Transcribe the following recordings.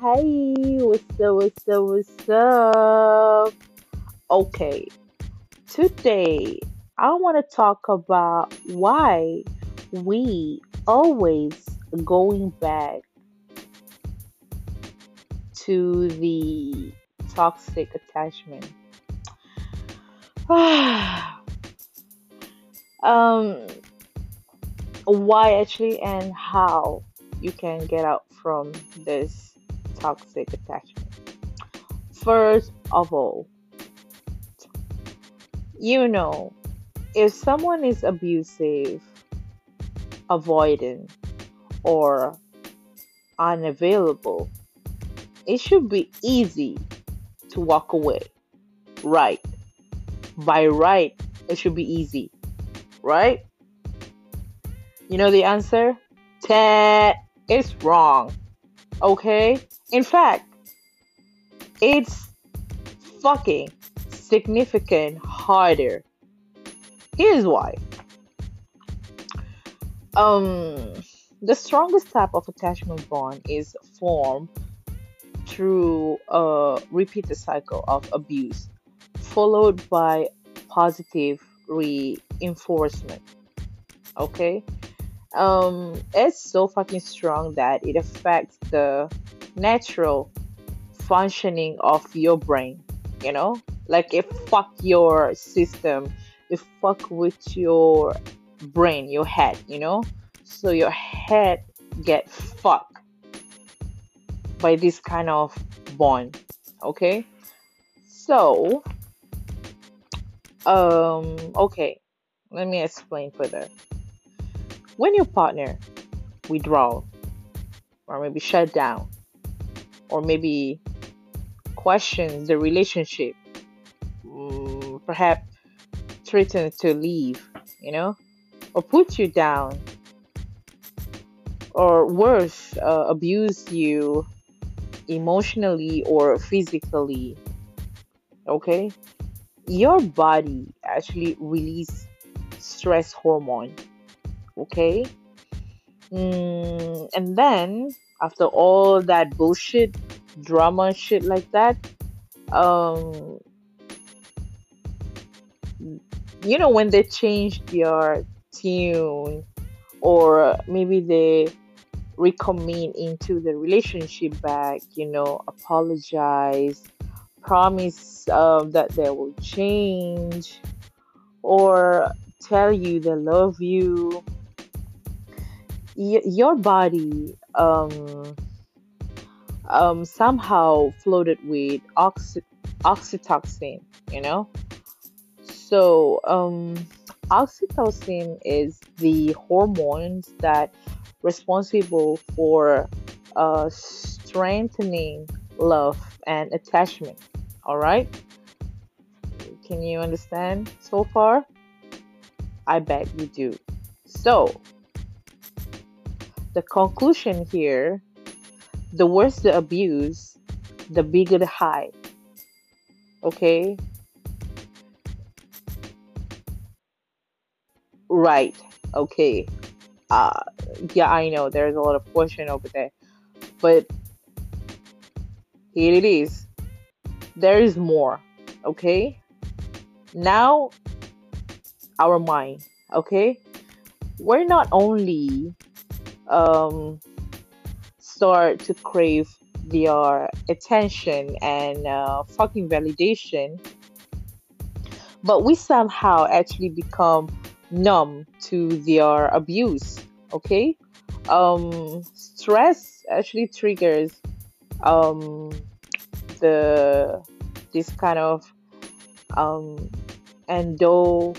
Hey, what's up, what's up, what's up? Okay, today I want to talk about why we always going back to the toxic attachment. um, why actually and how you can get out from this toxic attachment. First of all, you know, if someone is abusive, avoidant, or unavailable, it should be easy to walk away. Right. By right, it should be easy. Right? You know the answer? Is wrong. Okay? In fact, it's fucking significant harder. Here's why. Um the strongest type of attachment bond is formed through a repeated cycle of abuse, followed by positive reinforcement. Okay? Um, it's so fucking strong that it affects the natural functioning of your brain, you know? Like it fuck your system, it fuck with your brain, your head, you know? So your head get fucked by this kind of bond. Okay? So um okay, let me explain further. When your partner withdraw or maybe shut down or maybe questions the relationship, um, perhaps threaten to leave, you know, or put you down, or worse, uh, abuse you emotionally or physically, okay, your body actually release stress hormone, okay, mm, and then after all that bullshit drama shit like that um you know when they change their tune or maybe they recommend into the relationship back you know apologize promise um, that they will change or tell you they love you y- your body um, um, somehow floated with oxy- oxytocin, you know? So, um, oxytocin is the hormones that responsible for uh, strengthening love and attachment. All right? Can you understand so far? I bet you do. So, the conclusion here the worse the abuse, the bigger the high. Okay? Right. Okay. Uh yeah, I know there's a lot of question over there. But here it is. There is more. Okay? Now our mind, okay? We're not only um start to crave their attention and uh, fucking validation, but we somehow actually become numb to their abuse. Okay, um, stress actually triggers um, the this kind of um, endo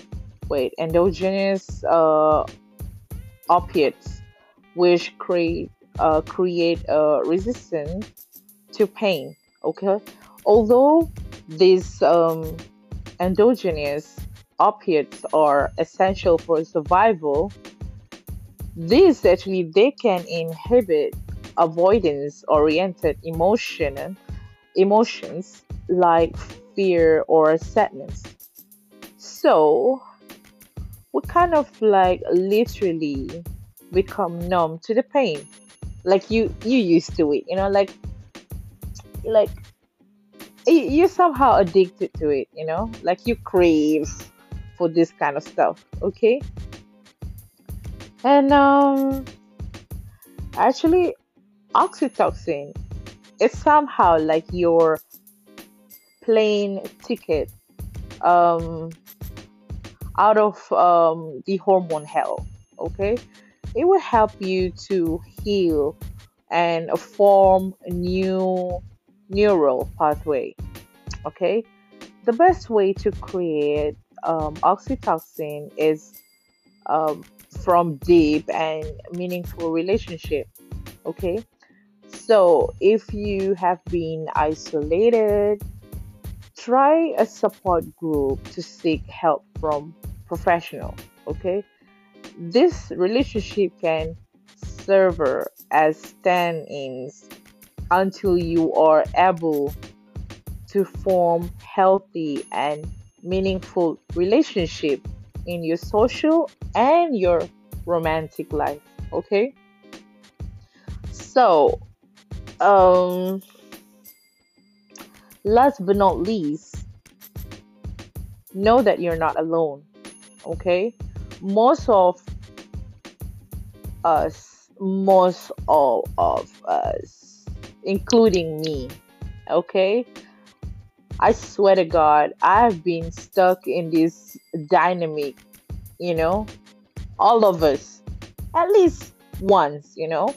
wait endogenous uh, opiates which create uh, create a resistance to pain. Okay, although these um, endogenous opiates are essential for survival, these actually they can inhibit avoidance oriented emotion emotions like fear or sadness. So we kind of like literally become numb to the pain like you you used to it you know like like you're somehow addicted to it, you know? Like you crave for this kind of stuff, okay? And um actually oxytocin is somehow like your plane ticket um out of um the hormone hell, okay? It will help you to heal and form a new neural pathway, okay? The best way to create um, oxytocin is um, from deep and meaningful relationship. Okay, so if you have been isolated, try a support group to seek help from professional. Okay, this relationship can serve as stand-ins until you are able to form healthy and meaningful relationship in your social and your romantic life okay? So um last but not least know that you're not alone okay most of us most all of us including me okay I swear to God, I've been stuck in this dynamic, you know, all of us, at least once, you know.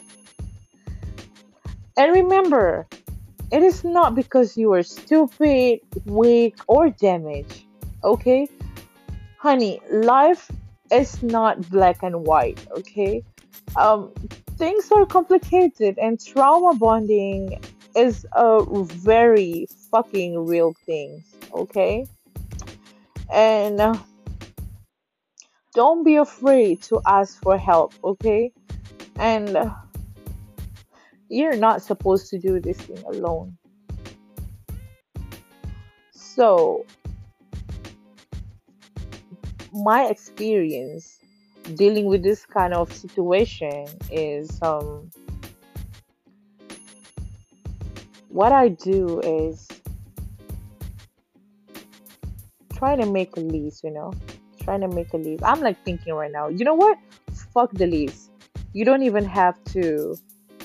And remember, it is not because you are stupid, weak, or damaged, okay? Honey, life is not black and white, okay? Um, things are complicated, and trauma bonding is a very fucking real thing, okay? And uh, don't be afraid to ask for help, okay? And uh, you're not supposed to do this thing alone. So, my experience dealing with this kind of situation is um what I do is trying to make a list, you know, trying to make a list. I'm like thinking right now, you know what? Fuck the list. You don't even have to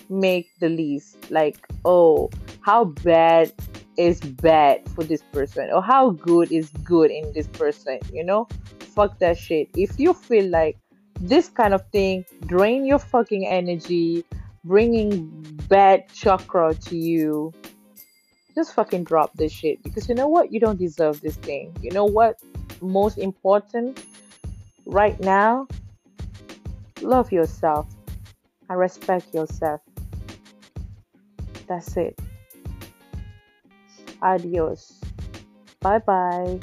make the list. Like, oh, how bad is bad for this person, or how good is good in this person, you know? Fuck that shit. If you feel like this kind of thing drain your fucking energy, bringing bad chakra to you, just fucking drop this shit because you know what? You don't deserve this thing. You know what? Most important right now, love yourself and respect yourself. That's it. Adios. Bye bye.